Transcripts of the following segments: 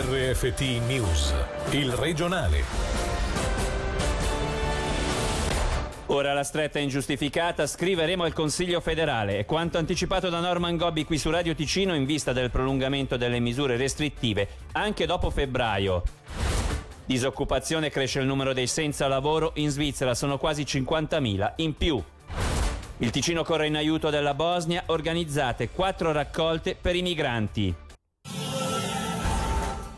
RFT News, il regionale. Ora la stretta è ingiustificata, scriveremo al Consiglio federale. Quanto anticipato da Norman Gobbi qui su Radio Ticino in vista del prolungamento delle misure restrittive anche dopo febbraio. Disoccupazione cresce il numero dei senza lavoro, in Svizzera sono quasi 50.000 in più. Il Ticino corre in aiuto della Bosnia, organizzate quattro raccolte per i migranti.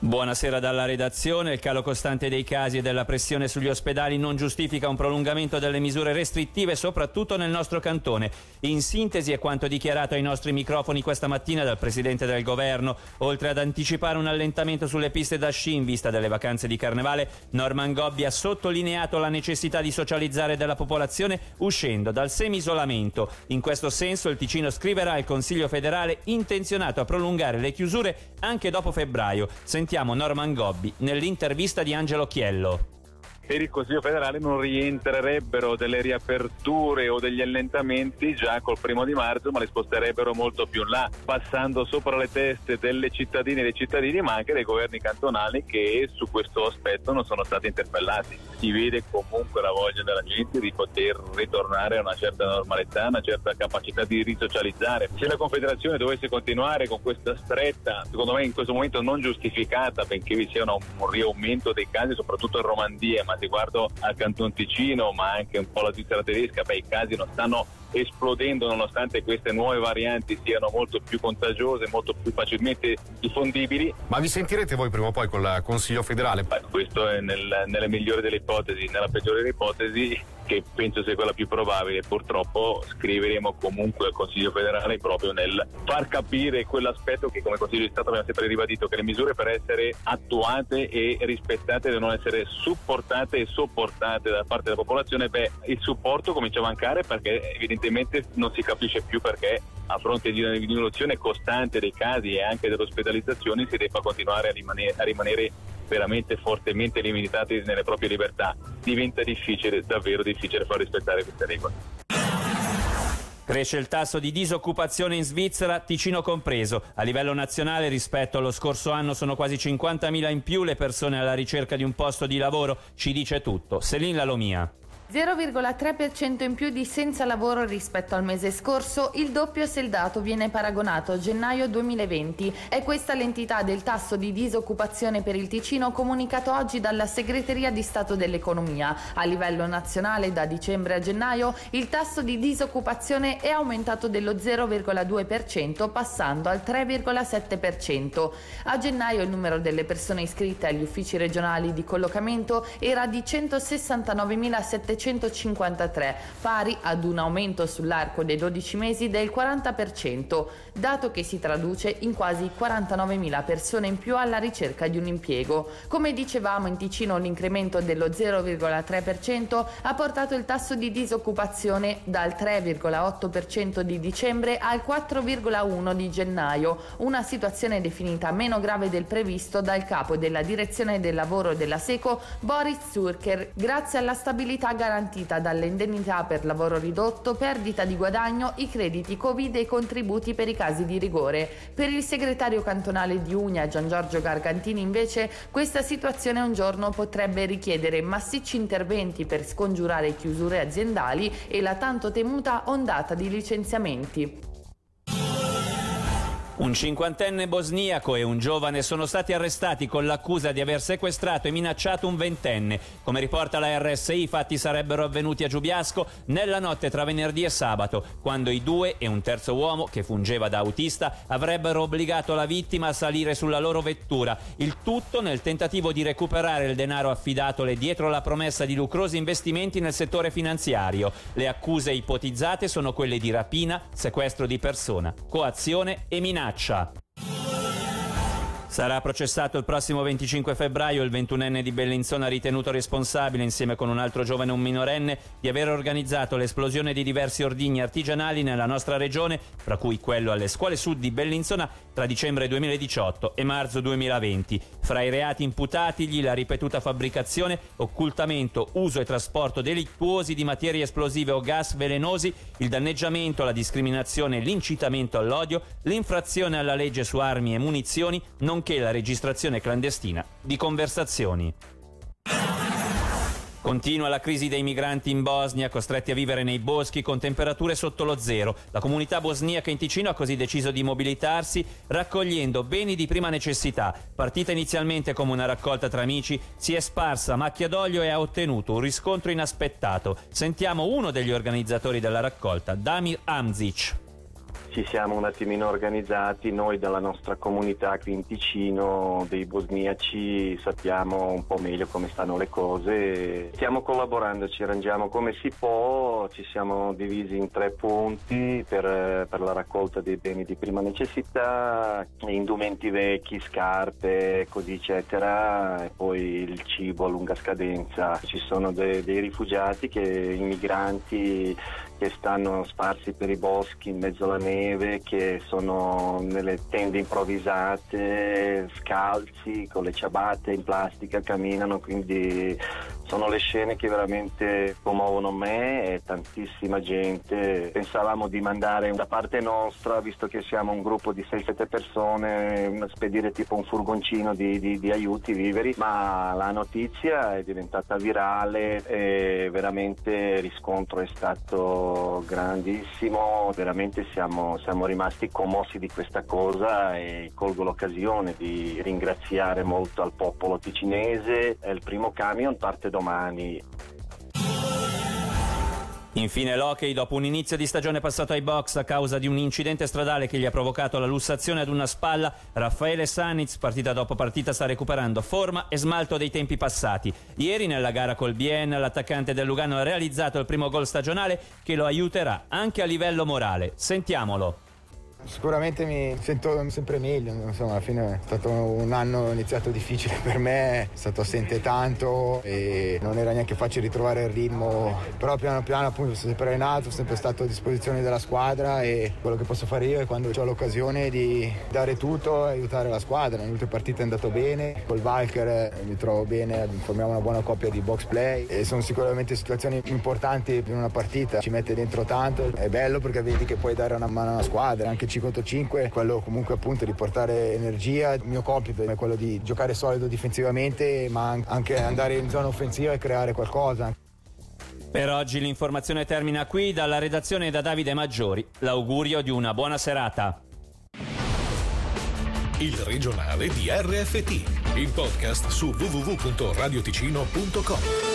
Buonasera dalla redazione. Il calo costante dei casi e della pressione sugli ospedali non giustifica un prolungamento delle misure restrittive, soprattutto nel nostro cantone. In sintesi è quanto dichiarato ai nostri microfoni questa mattina dal Presidente del Governo. Oltre ad anticipare un allentamento sulle piste da sci in vista delle vacanze di Carnevale, Norman Gobbi ha sottolineato la necessità di socializzare della popolazione uscendo dal semi-isolamento. In questo senso il Ticino scriverà al Consiglio federale intenzionato a prolungare le chiusure anche dopo febbraio. Sentiamo Norman Gobbi nell'intervista di Angelo Chiello per il Consiglio federale non rientrerebbero delle riaperture o degli allentamenti già col primo di marzo, ma li sposterebbero molto più in là, passando sopra le teste delle cittadine e dei cittadini, ma anche dei governi cantonali che su questo aspetto non sono stati interpellati. Si vede comunque la voglia della gente di poter ritornare a una certa normalità, una certa capacità di risocializzare. Se la Confederazione dovesse continuare con questa stretta, secondo me in questo momento non giustificata, benché vi sia un riaumento dei casi, soprattutto in Romandia, ma riguardo al Canton Ticino, ma anche un po' la Svizzera tedesca, beh, i casi non stanno esplodendo nonostante queste nuove varianti siano molto più contagiose, molto più facilmente diffondibili. Ma vi sentirete voi prima o poi con il Consiglio federale? Beh, questo è nel, nella migliore delle ipotesi, nella peggiore delle ipotesi che penso sia quella più probabile, purtroppo scriveremo comunque al Consiglio federale proprio nel far capire quell'aspetto che come Consiglio di Stato abbiamo sempre ribadito che le misure per essere attuate e rispettate devono essere supportate e sopportate da parte della popolazione, beh il supporto comincia a mancare perché evidentemente non si capisce più perché a fronte di una diminuzione costante dei casi e anche delle ospedalizzazioni si debba continuare a rimanere, a rimanere veramente fortemente limitati nelle proprie libertà. Diventa difficile, davvero difficile far rispettare queste regole. Cresce il tasso di disoccupazione in Svizzera, Ticino compreso. A livello nazionale rispetto allo scorso anno sono quasi 50.000 in più le persone alla ricerca di un posto di lavoro. Ci dice tutto. Selin Lalomia. 0,3% in più di senza lavoro rispetto al mese scorso, il doppio se il dato viene paragonato a gennaio 2020. È questa l'entità del tasso di disoccupazione per il Ticino comunicato oggi dalla Segreteria di Stato dell'Economia. A livello nazionale da dicembre a gennaio il tasso di disoccupazione è aumentato dello 0,2% passando al 3,7%. A gennaio il numero delle persone iscritte agli uffici regionali di collocamento era di 169.700 753, pari ad un aumento sull'arco dei 12 mesi del 40%, dato che si traduce in quasi 49.000 persone in più alla ricerca di un impiego. Come dicevamo in Ticino l'incremento dello 0,3% ha portato il tasso di disoccupazione dal 3,8% di dicembre al 4,1% di gennaio, una situazione definita meno grave del previsto dal capo della direzione del lavoro della SECO Boris Zurker, grazie alla stabilità garantita garantita dalle indennità per lavoro ridotto, perdita di guadagno, i crediti Covid e i contributi per i casi di rigore. Per il segretario cantonale di Unia, Gian Giorgio Gargantini, invece, questa situazione un giorno potrebbe richiedere massicci interventi per scongiurare chiusure aziendali e la tanto temuta ondata di licenziamenti. Un cinquantenne bosniaco e un giovane sono stati arrestati con l'accusa di aver sequestrato e minacciato un ventenne. Come riporta la RSI, i fatti sarebbero avvenuti a Giubiasco nella notte tra venerdì e sabato, quando i due e un terzo uomo, che fungeva da autista, avrebbero obbligato la vittima a salire sulla loro vettura. Il tutto nel tentativo di recuperare il denaro affidatole dietro la promessa di lucrosi investimenti nel settore finanziario. Le accuse ipotizzate sono quelle di rapina, sequestro di persona, coazione e minaccia minaccia. Sarà processato il prossimo 25 febbraio il 21enne di Bellinzona ritenuto responsabile insieme con un altro giovane un minorenne di aver organizzato l'esplosione di diversi ordigni artigianali nella nostra regione, fra cui quello alle scuole sud di Bellinzona tra dicembre 2018 e marzo 2020. Fra i reati imputatagli la ripetuta fabbricazione, occultamento, uso e trasporto delittuosi di materie esplosive o gas velenosi, il danneggiamento, la discriminazione l'incitamento all'odio, l'infrazione alla legge su armi e munizioni, non nonché la registrazione clandestina di conversazioni. Continua la crisi dei migranti in Bosnia, costretti a vivere nei boschi con temperature sotto lo zero. La comunità bosniaca in Ticino ha così deciso di mobilitarsi raccogliendo beni di prima necessità. Partita inizialmente come una raccolta tra amici, si è sparsa a macchia d'olio e ha ottenuto un riscontro inaspettato. Sentiamo uno degli organizzatori della raccolta, Damir Amzic ci siamo un attimino organizzati, noi dalla nostra comunità qui in Ticino dei bosniaci sappiamo un po' meglio come stanno le cose, stiamo collaborando, ci arrangiamo come si può, ci siamo divisi in tre punti per, per la raccolta dei beni di prima necessità, indumenti vecchi, scarpe, così eccetera, e poi il cibo a lunga scadenza. Ci sono de, dei rifugiati, che, immigranti che stanno sparsi per i boschi in mezzo alla neve, che sono nelle tende improvvisate, scalzi, con le ciabatte in plastica, camminano, quindi sono le scene che veramente commuovono me e tantissima gente. Pensavamo di mandare da parte nostra, visto che siamo un gruppo di 6-7 persone, spedire tipo un furgoncino di, di, di aiuti, viveri, ma la notizia è diventata virale e veramente il riscontro è stato grandissimo, veramente siamo, siamo rimasti commossi di questa cosa e colgo l'occasione di ringraziare molto al popolo ticinese. Il primo camion parte domani. Infine l'hockey, dopo un inizio di stagione passato ai box a causa di un incidente stradale che gli ha provocato la lussazione ad una spalla, Raffaele Sanitz, partita dopo partita, sta recuperando forma e smalto dei tempi passati. Ieri nella gara col Bien, l'attaccante del Lugano ha realizzato il primo gol stagionale che lo aiuterà anche a livello morale. Sentiamolo. Sicuramente mi sento sempre meglio, insomma alla fine è stato un anno iniziato difficile per me, è stato assente tanto e non era neanche facile ritrovare il ritmo, però piano piano appunto sono sempre allenato, sono sempre stato a disposizione della squadra e quello che posso fare io è quando ho l'occasione di dare tutto e aiutare la squadra. Nelle ultime partite è andato bene, col Valker mi trovo bene, formiamo una buona coppia di box play e sono sicuramente situazioni importanti in una partita, ci mette dentro tanto, è bello perché vedi che puoi dare una mano alla squadra, anche 5 contro 5, quello comunque appunto di portare energia. Il mio compito è quello di giocare solido difensivamente, ma anche andare in zona offensiva e creare qualcosa. Per oggi l'informazione termina qui dalla redazione da Davide Maggiori. L'augurio di una buona serata. Il regionale di RFT, il podcast su www.radioticino.com.